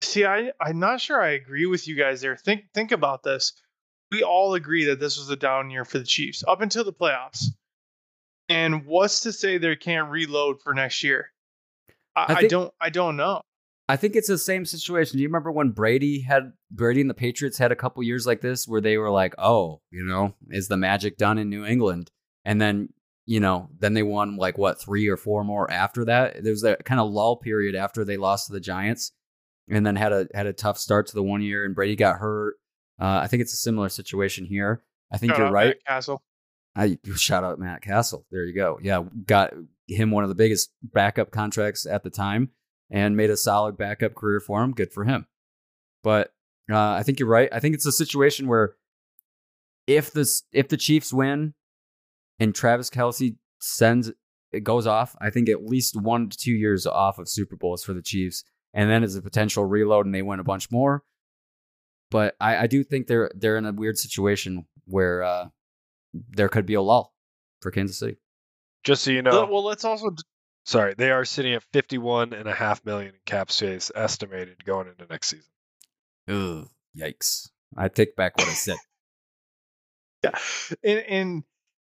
See, I, I'm not sure I agree with you guys there. Think think about this. We all agree that this was a down year for the Chiefs up until the playoffs. And what's to say they can't reload for next year? I, I, think, I don't I don't know. I think it's the same situation. Do you remember when Brady had Brady and the Patriots had a couple years like this where they were like, "Oh, you know, is the magic done in New England?" And then, you know, then they won like what three or four more after that. There was that kind of lull period after they lost to the Giants, and then had a had a tough start to the one year, and Brady got hurt. Uh, I think it's a similar situation here. I think shout you're right. Matt Cassel. I shout out Matt Cassel. There you go. Yeah, got him one of the biggest backup contracts at the time and made a solid backup career for him. Good for him. But uh, I think you're right. I think it's a situation where if this if the Chiefs win and Travis Kelce sends it goes off, I think at least one to two years off of Super Bowls for the Chiefs, and then as a potential reload and they win a bunch more. But I, I do think they're they're in a weird situation where uh, there could be a lull for Kansas City. Just so you know, well, let's also Sorry, they are sitting at fifty-one and a half million in cap space estimated going into next season. Ugh, yikes! I take back what I said. (laughs) yeah, and, and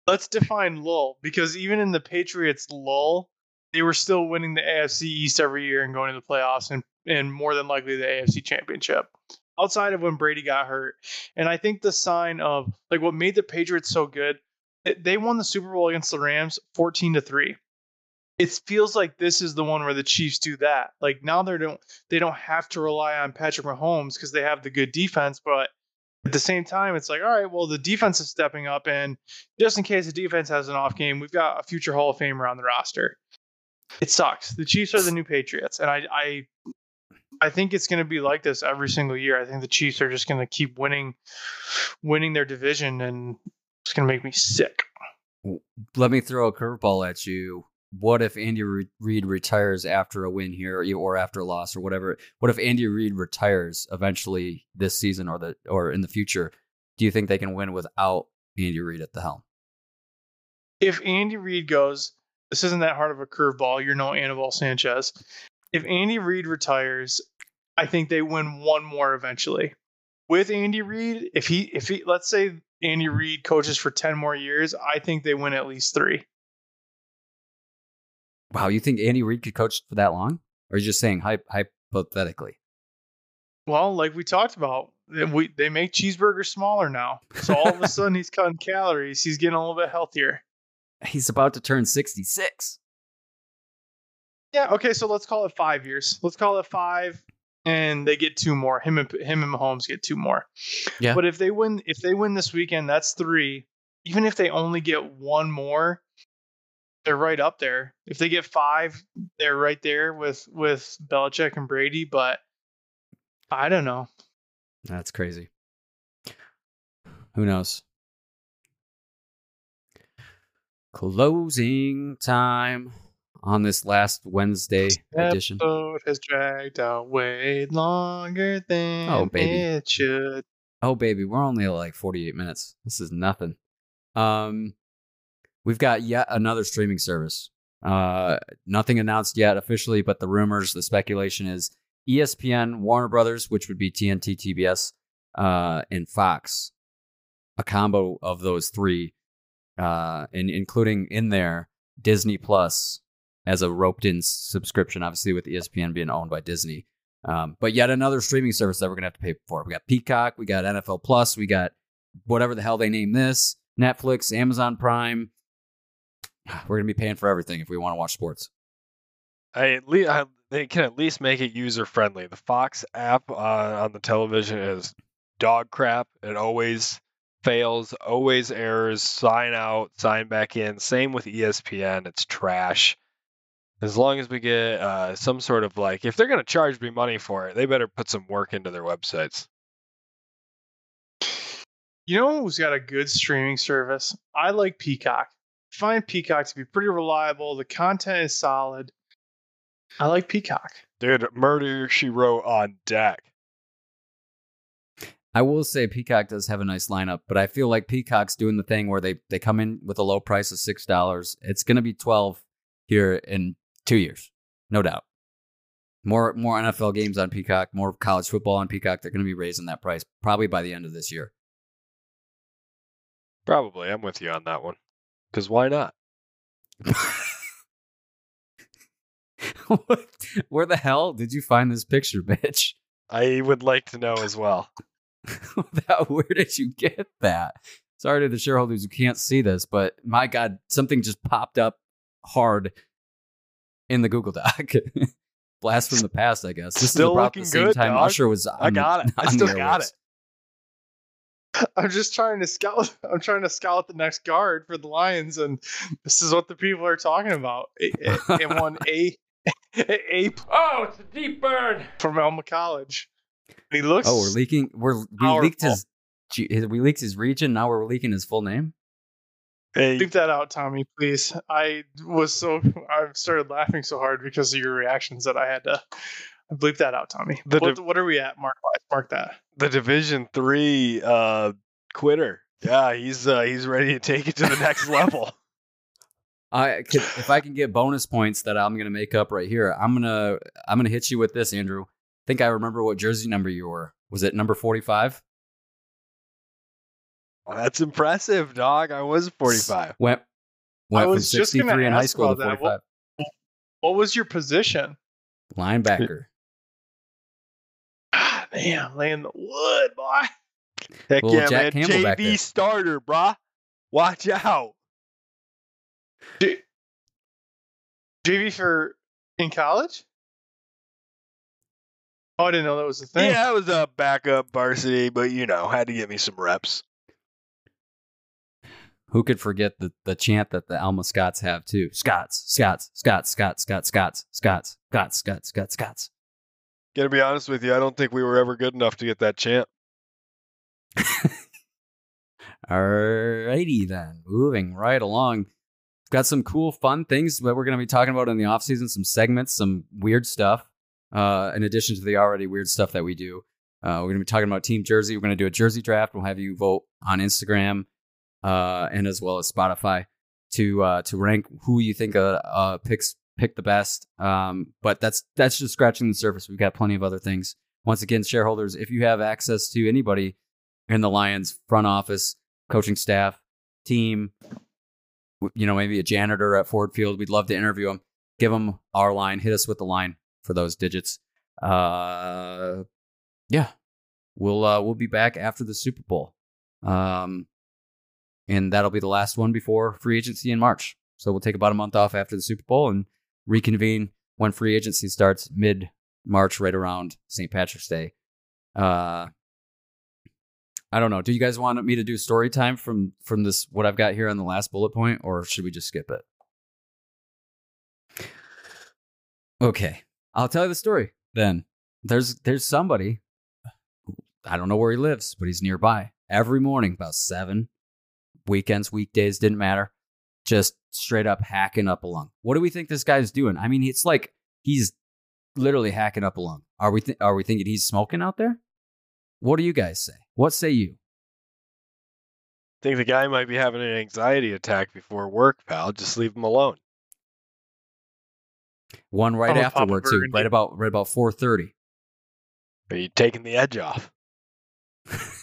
let's define lull because even in the Patriots lull, they were still winning the AFC East every year and going to the playoffs and and more than likely the AFC Championship. Outside of when Brady got hurt, and I think the sign of like what made the Patriots so good, they won the Super Bowl against the Rams fourteen to three it feels like this is the one where the Chiefs do that. Like now they don't they don't have to rely on Patrick Mahomes because they have the good defense, but At the same time, it's like, all right, well, the defense is stepping up, and just in case the defense has an off game, we've got a future Hall of Famer on the roster. It sucks. The Chiefs are the new Patriots, and I, I, I think it's going to be like this every single year. I think the Chiefs are just going to keep winning, winning their division, and it's going to make me sick. Let me throw a curveball at you. What if Andy Reid retires after a win here, or after a loss, or whatever? What if Andy Reid retires eventually this season, or the or in the future? Do you think they can win without Andy Reid at the helm? If Andy Reid goes, this isn't that hard of a curveball. You're no Anibal Sanchez. If Andy Reid retires, I think they win one more eventually. With Andy Reid, if he if he let's say Andy Reid coaches for 10 more years, I think they win at least 3. Wow, you think Andy Reid could coach for that long? Or are you just saying hypothetically? Well, like we talked about, we they make cheeseburgers smaller now. So all of a (laughs) sudden he's cutting calories. He's getting a little bit healthier. He's about to turn 66. Yeah, okay, so let's call it 5 years. Let's call it 5 and they get two more. Him and him and Mahomes get two more. Yeah. But if they win, if they win this weekend, that's three. Even if they only get one more, they're right up there. If they get five, they're right there with with Belichick and Brady. But I don't know. That's crazy. Who knows? Closing time on this last Wednesday edition. Episode has dragged out way longer than oh, baby. it should. Oh baby, we're only like 48 minutes. This is nothing. Um we've got yet another streaming service. Uh nothing announced yet officially, but the rumors, the speculation is ESPN, Warner Brothers, which would be TNT, TBS, uh, and Fox. A combo of those three, uh, and including in there Disney Plus, as a roped in subscription, obviously with ESPN being owned by Disney. Um, but yet another streaming service that we're gonna have to pay for. We got Peacock, we got NFL Plus, we got whatever the hell they name this, Netflix, Amazon Prime. (sighs) We're gonna be paying for everything if we want to watch sports. I at least I, they can at least make it user friendly. The Fox app uh, on the television is dog crap. It always fails, always errors. Sign out, sign back in. Same with ESPN. It's trash as long as we get uh, some sort of like, if they're going to charge me money for it, they better put some work into their websites. You know who's got a good streaming service? I like Peacock. I find Peacock to be pretty reliable. The content is solid. I like Peacock. Dude, Murder She Wrote on deck. I will say Peacock does have a nice lineup, but I feel like Peacock's doing the thing where they, they come in with a low price of six dollars. It's gonna be twelve here in two years, no doubt. More more NFL games on Peacock, more college football on Peacock. They're going to be raising that price probably by the end of this year. Probably, I'm with you on that one. Because why not? (laughs) Where the hell did you find this picture, bitch? I would like to know as well. (laughs) Where did you get that? Sorry to the shareholders who can't see this, but my God, something just popped up hard in the Google Doc. (laughs) Blast from the past, I guess. This still is about the same good, time dog. Usher was. On, I got it. (laughs) I still got it. (laughs) I'm just trying to scout. I'm trying to scout the next guard for the Lions, and this is what the people are talking about. And one a a. Oh, it's a deep burn from Alma College. he looks. Oh, we're leaking. We're we powerful. leaked his. We leaked his region. Now we're leaking his full name. Hey. Leave that out, Tommy, please. I was so I started laughing so hard because of your reactions that I had to bleep that out, Tommy. The what, what are we at? Mark mark that. The Division Three uh, quitter. Yeah, he's uh, he's ready to take it to the next (laughs) level. I could, if I can get bonus points that I'm gonna make up right here, I'm gonna I'm gonna hit you with this, Andrew. I think I remember what jersey number you were. Was it number 45? Well, that's impressive, dog. I was 45. Went, went I was from 63 in high school to 45. What, what, was your position? Linebacker. ah, man, laying the wood, boy. Heck yeah, Jack man. Campbell JV starter, brah. Watch out. J- JV for in college? Oh, I didn't know that was a thing. Yeah, I was a backup varsity, but you know, had to get me some reps. Who could forget the, the chant that the Alma Scots have too? Scots, Scots, Scots, Scots, Scots, Scots, Scots, Scots, Scots, Scots, Scots. Gotta be honest with you, I don't think we were ever good enough to get that chant. Alrighty then, moving right along. Got some cool, fun things that we're going to be talking about in the off season. Some segments, some weird stuff. Uh, in addition to the already weird stuff that we do, uh, we're going to be talking about team jersey. We're going to do a jersey draft. We'll have you vote on Instagram uh, and as well as Spotify to uh, to rank who you think uh, uh, picks pick the best. Um, but that's that's just scratching the surface. We've got plenty of other things. Once again, shareholders, if you have access to anybody in the Lions front office, coaching staff, team, you know, maybe a janitor at Ford Field, we'd love to interview them. Give them our line. Hit us with the line for those digits. Uh, yeah, we'll uh, we'll be back after the Super Bowl. Um, and that'll be the last one before free agency in March. So we'll take about a month off after the Super Bowl and reconvene when free agency starts mid March, right around St. Patrick's Day. Uh, I don't know. Do you guys want me to do story time from from this what I've got here on the last bullet point, or should we just skip it? Okay, I'll tell you the story then. There's there's somebody. I don't know where he lives, but he's nearby. Every morning, about seven, weekends, weekdays, didn't matter. Just straight up hacking up a lung. What do we think this guy's doing? I mean, it's like he's literally hacking up a lung. Are we th- are we thinking he's smoking out there? What do you guys say? What say you? think the guy might be having an anxiety attack before work, pal. Just leave him alone. One right I'm after work too, right about right about four thirty. Are you taking the edge off?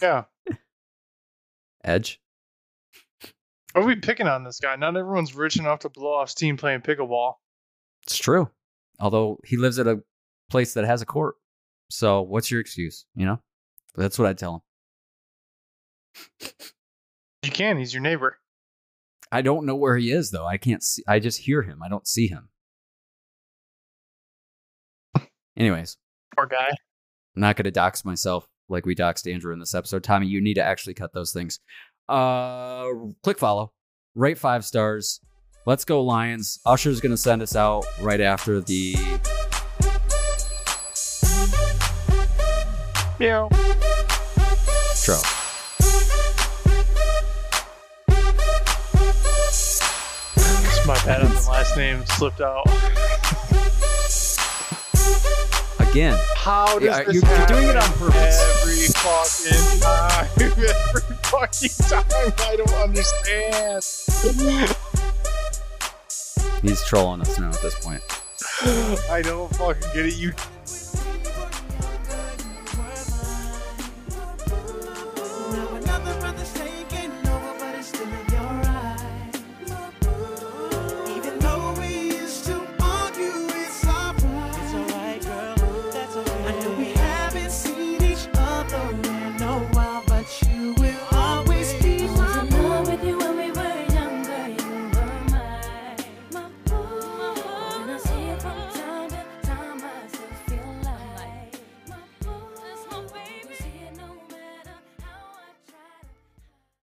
Yeah. (laughs) Edge. Are we picking on this guy? Not everyone's rich enough to blow off steam playing pickleball. It's true. Although he lives at a place that has a court. So what's your excuse? You know? That's what I tell him. You can. He's your neighbor. I don't know where he is though. I can't see I just hear him. I don't see him. Anyways, Poor guy. I'm not gonna dox myself like we doxed Andrew in this episode. Tommy, you need to actually cut those things. Uh click follow. Rate five stars. Let's go, Lions. Usher's gonna send us out right after the Meow. intro. It's my bad on the last name slipped out. Again. How does Yeah, this you're- you're doing it on purpose. Every fucking time. Every (laughs) fucking time. I don't understand. He's trolling us now at this point. I don't fucking get it. You